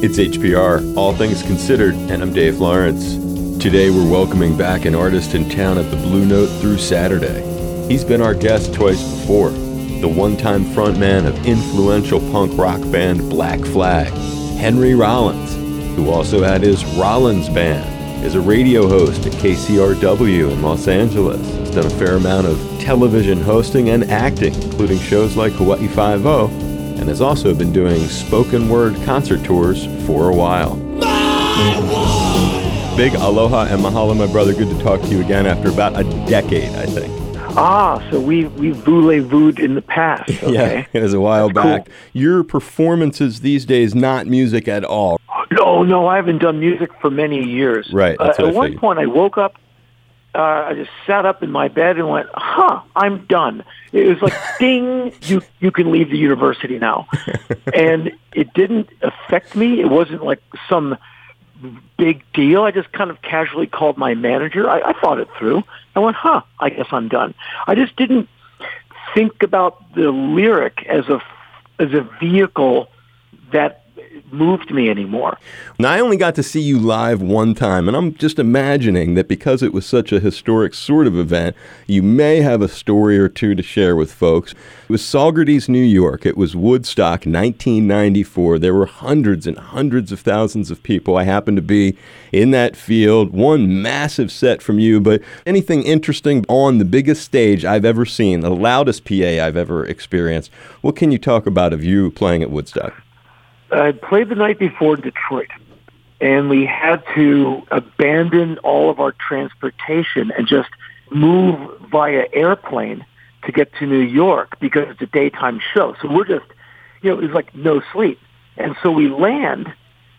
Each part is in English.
It's HPR, All Things Considered, and I'm Dave Lawrence. Today we're welcoming back an artist in town at the Blue Note through Saturday. He's been our guest twice before, the one-time frontman of influential punk rock band Black Flag, Henry Rollins, who also had his Rollins Band, is a radio host at KCRW in Los Angeles. He's done a fair amount of television hosting and acting, including shows like Hawaii Five-O and has also been doing spoken word concert tours for a while. Big aloha and mahalo, my brother. Good to talk to you again after about a decade, I think. Ah, so we we voulez-vous in the past. Okay. yeah, it was a while That's back. cool. Your performances these days, not music at all. No, no, I haven't done music for many years. Right, Uh, at one point, I woke up. Uh, I just sat up in my bed and went, "Huh, I'm done." It was like, "Ding! You you can leave the university now," and it didn't affect me. It wasn't like some big deal. I just kind of casually called my manager. I, I thought it through. I went, "Huh, I guess I'm done." I just didn't think about the lyric as a as a vehicle that moved me anymore. Now, I only got to see you live one time, and I'm just imagining that because it was such a historic sort of event, you may have a story or two to share with folks. It was Saugerties, New York. It was Woodstock, 1994. There were hundreds and hundreds of thousands of people. I happened to be in that field. One massive set from you, but anything interesting on the biggest stage I've ever seen, the loudest PA I've ever experienced. What can you talk about of you playing at Woodstock? I played the night before Detroit, and we had to abandon all of our transportation and just move via airplane to get to New York because it's a daytime show. So we're just, you know, it was like no sleep. And so we land,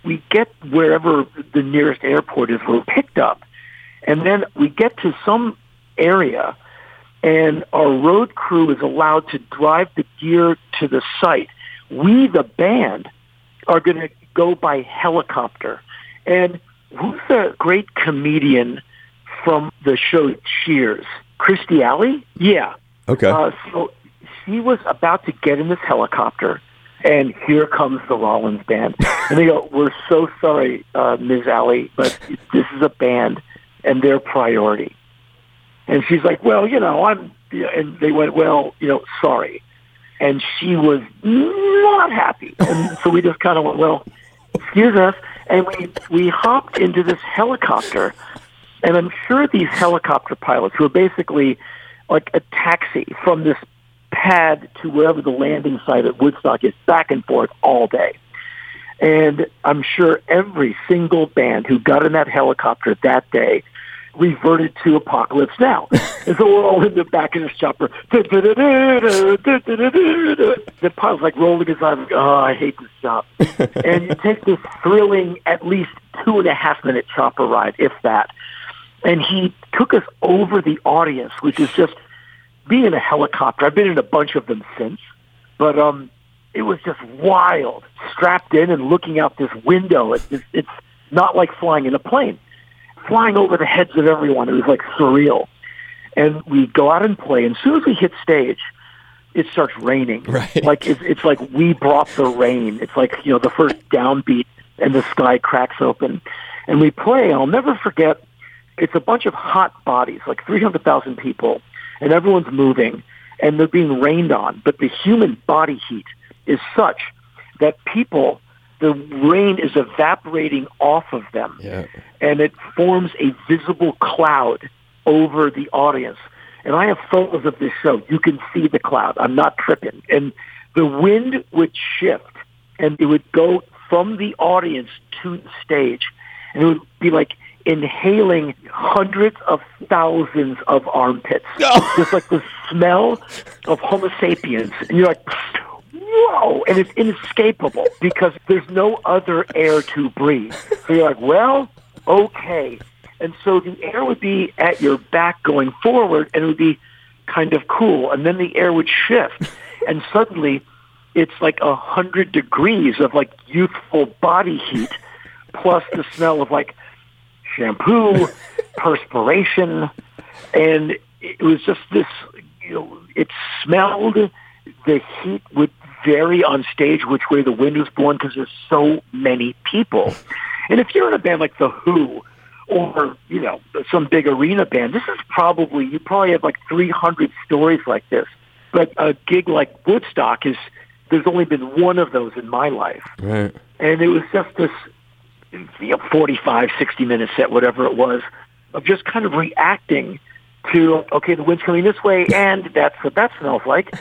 we get wherever the nearest airport is, we're picked up, and then we get to some area, and our road crew is allowed to drive the gear to the site. We, the band, are going to go by helicopter. And who's the great comedian from the show Cheers? Kirstie Alley? Yeah. Okay. Uh, so she was about to get in this helicopter, and here comes the Rollins band. And they go, "We're so sorry, uh, Ms. Alley, but this is a band, and their priority." And she's like, "Well, you know, I'm," and they went, "Well, you know, sorry." And she was not happy, and so we just kind of went, "Well, excuse us," and we we hopped into this helicopter, and I'm sure these helicopter pilots who are basically like a taxi from this pad to wherever the landing site at Woodstock is, back and forth all day. And I'm sure every single band who got in that helicopter that day reverted to Apocalypse Now. and so we're all in the back of this chopper. The pilot's like rolling his eyes, like, oh, I hate this job. and you take this thrilling, at least two and a half minute chopper ride, if that. And he took us over the audience, which is just being a helicopter. I've been in a bunch of them since, but um, it was just wild. Strapped in and looking out this window. It's it's, it's not like flying in a plane. Flying over the heads of everyone. It was like surreal. And we go out and play. And as soon as we hit stage, it starts raining. Right. Like it's it's like we brought the rain. It's like you know the first downbeat and the sky cracks open, and we play. And I'll never forget. It's a bunch of hot bodies, like three hundred thousand people, and everyone's moving, and they're being rained on. But the human body heat is such that people, the rain is evaporating off of them, Yeah. and it forms a visible cloud over the audience. And I have photos of this show. You can see the cloud. I'm not tripping. And the wind would shift, and it would go from the audience to the stage, and it would be like inhaling hundreds of thousands of armpits. Just like the smell of Homo sapiens. And you're like, whoa, and it's inescapable because there's no other air to breathe. So you're like, well, okay. And so the air would be at your back going forward, and it would be kind of cool. And then the air would shift, and suddenly it's like a hundred degrees of like youthful body heat, plus the smell of like shampoo, perspiration, and it was just this. You know, it smelled. The heat would vary on stage which way the wind was blowing because there's so many people. And if you're in a band like The Who or, you know, some big arena band, this is probably, you probably have like 300 stories like this. But a gig like Woodstock is, there's only been one of those in my life. Right. And it was just this, you know, 45, 60 minute set, whatever it was, of just kind of reacting to, okay, the wind's coming this way, and that's what that smells like.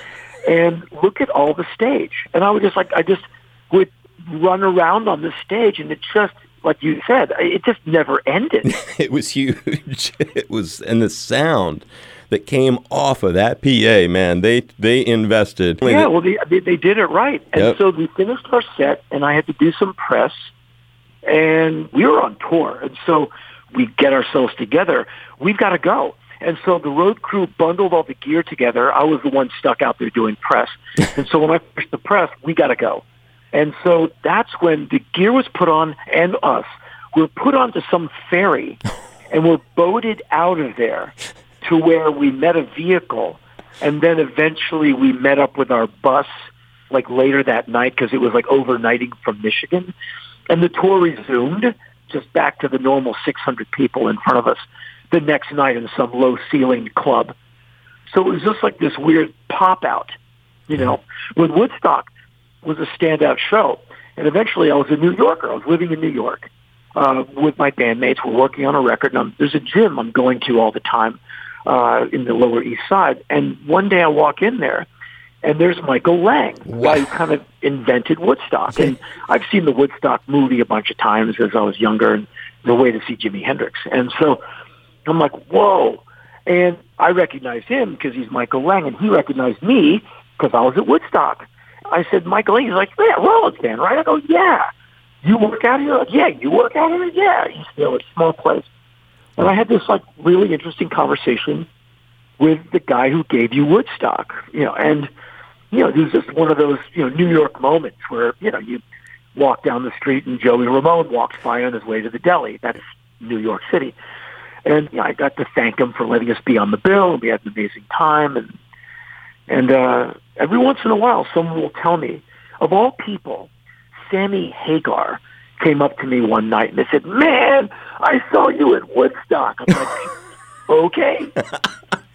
And look at all the stage. And I would just like, I just would run around on the stage, and it just, like you said, it just never ended. it was huge. It was, and the sound that came off of that PA, man, they they invested. Yeah, well, they they, they did it right, and Yep. so we finished our set, and I had to do some press, and we were on tour, and so we get ourselves together. We've got to go. And so the road crew bundled all the gear together. I was the one stuck out there doing press. and so when I finished the press, we got to go. And so that's when the gear was put on and us. We're put onto some ferry and we're boated out of there to where we met a vehicle. And then eventually we met up with our bus like later that night because it was like overnighting from Michigan. And the tour resumed just back to the normal 600 people in front of us the next night in some low ceilinged club. So it was just like this weird pop out, you know, with Woodstock was a standout show. And eventually I was a New Yorker. I was living in New York uh, with my bandmates. We're working on a record. And I'm, there's a gym I'm going to all the time uh, in the Lower East Side. And one day I walk in there, and there's Michael Lang, who kind of invented Woodstock. And I've seen the Woodstock movie a bunch of times as I was younger, and the way to see Jimi Hendrix. And so I'm like, whoa. And I recognized him because he's Michael Lang, and he recognized me because I was at Woodstock. I said, Michael Lang. He's like, yeah, Rollins band, right? I go, yeah. You work out here? Like, yeah. You work out here? Yeah. He's still a small place. And I had this like really interesting conversation with the guy who gave you Woodstock, you know, and you know, it was just one of those, you know, New York moments where, you know, you walk down the street and Joey Ramone walks by on his way to the deli. That's New York City. And you know, I got to thank him for letting us be on the bill. We had an amazing time and and uh every once in a while someone will tell me, of all people, Sammy Hagar came up to me one night and they said, Man, I saw you at Woodstock. I'm like, Okay.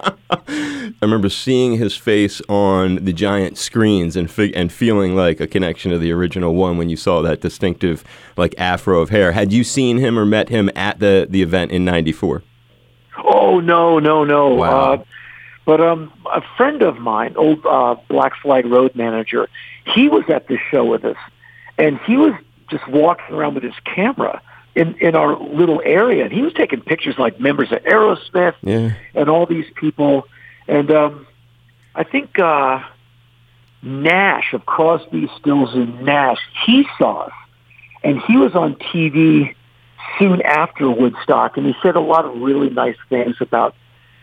I remember seeing his face on the giant screens and fig- and feeling like a connection to the original one when you saw that distinctive like afro of hair. Had you seen him or met him at the the event in '94? Oh no, no, no. Wow. Uh, but um, a friend of mine, old uh, Black Flag Road manager, he was at this show with us, and he was just walking around with his camera in in our little area, and he was taking pictures like members of Aerosmith Yeah. and all these people, and um, I think uh, Nash of Crosby, Stills, and Nash, he saw us, and he was on TV soon after Woodstock, and he said a lot of really nice things about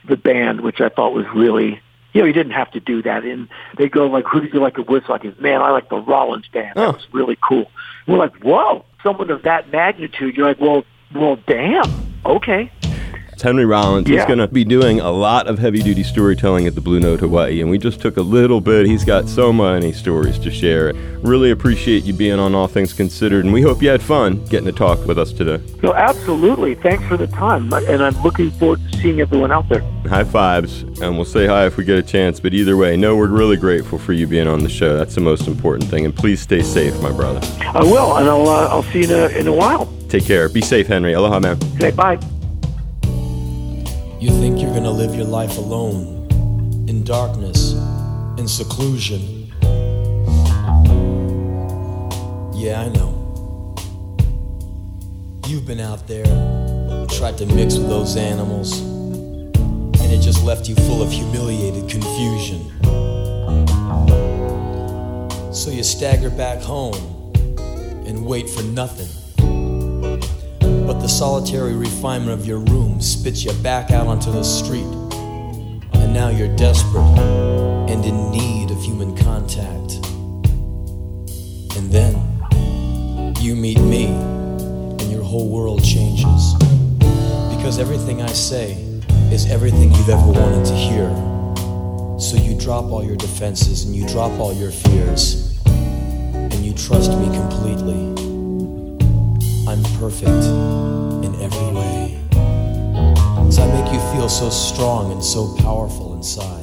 the band, which I thought was really, you know, he didn't have to do that. And they go like, "Who did you like at Woodstock?" He's, "Man, I like the Rollins band. Oh. That was really cool." We're like, "Whoa!" Someone of that magnitude, you're like, "Well, well, damn, okay." It's Henry Rollins. He's going to be doing a lot of heavy duty storytelling at the Blue Note Hawaii, and we just took a little bit. He's got so many stories to share. Really appreciate you being on All Things Considered, and we hope you had fun getting to talk with us today. No, absolutely. Thanks for the time, and I'm looking forward to seeing everyone out there. High fives, and we'll say hi if we get a chance. But either way, no, we're really grateful for you being on the show. That's the most important thing. And please stay safe, my brother. I will, and I'll uh, I'll see you in a, in a while. Take care. Be safe, Henry. Aloha, man. Say bye. You think you're gonna live your life alone, in darkness, in seclusion. Yeah, I know. You've been out there, tried to mix with those animals, and it just left you full of humiliated confusion. So you stagger back home and wait for nothing. But the solitary refinement of your room spits you back out onto the street. And now you're desperate and in need of human contact. And then you meet me, and your whole world changes. Because everything I say is everything you've ever wanted to hear. So you drop all your defenses and you drop all your fears. And you trust me completely. Perfect in every way. As I make you feel so strong and so powerful inside, so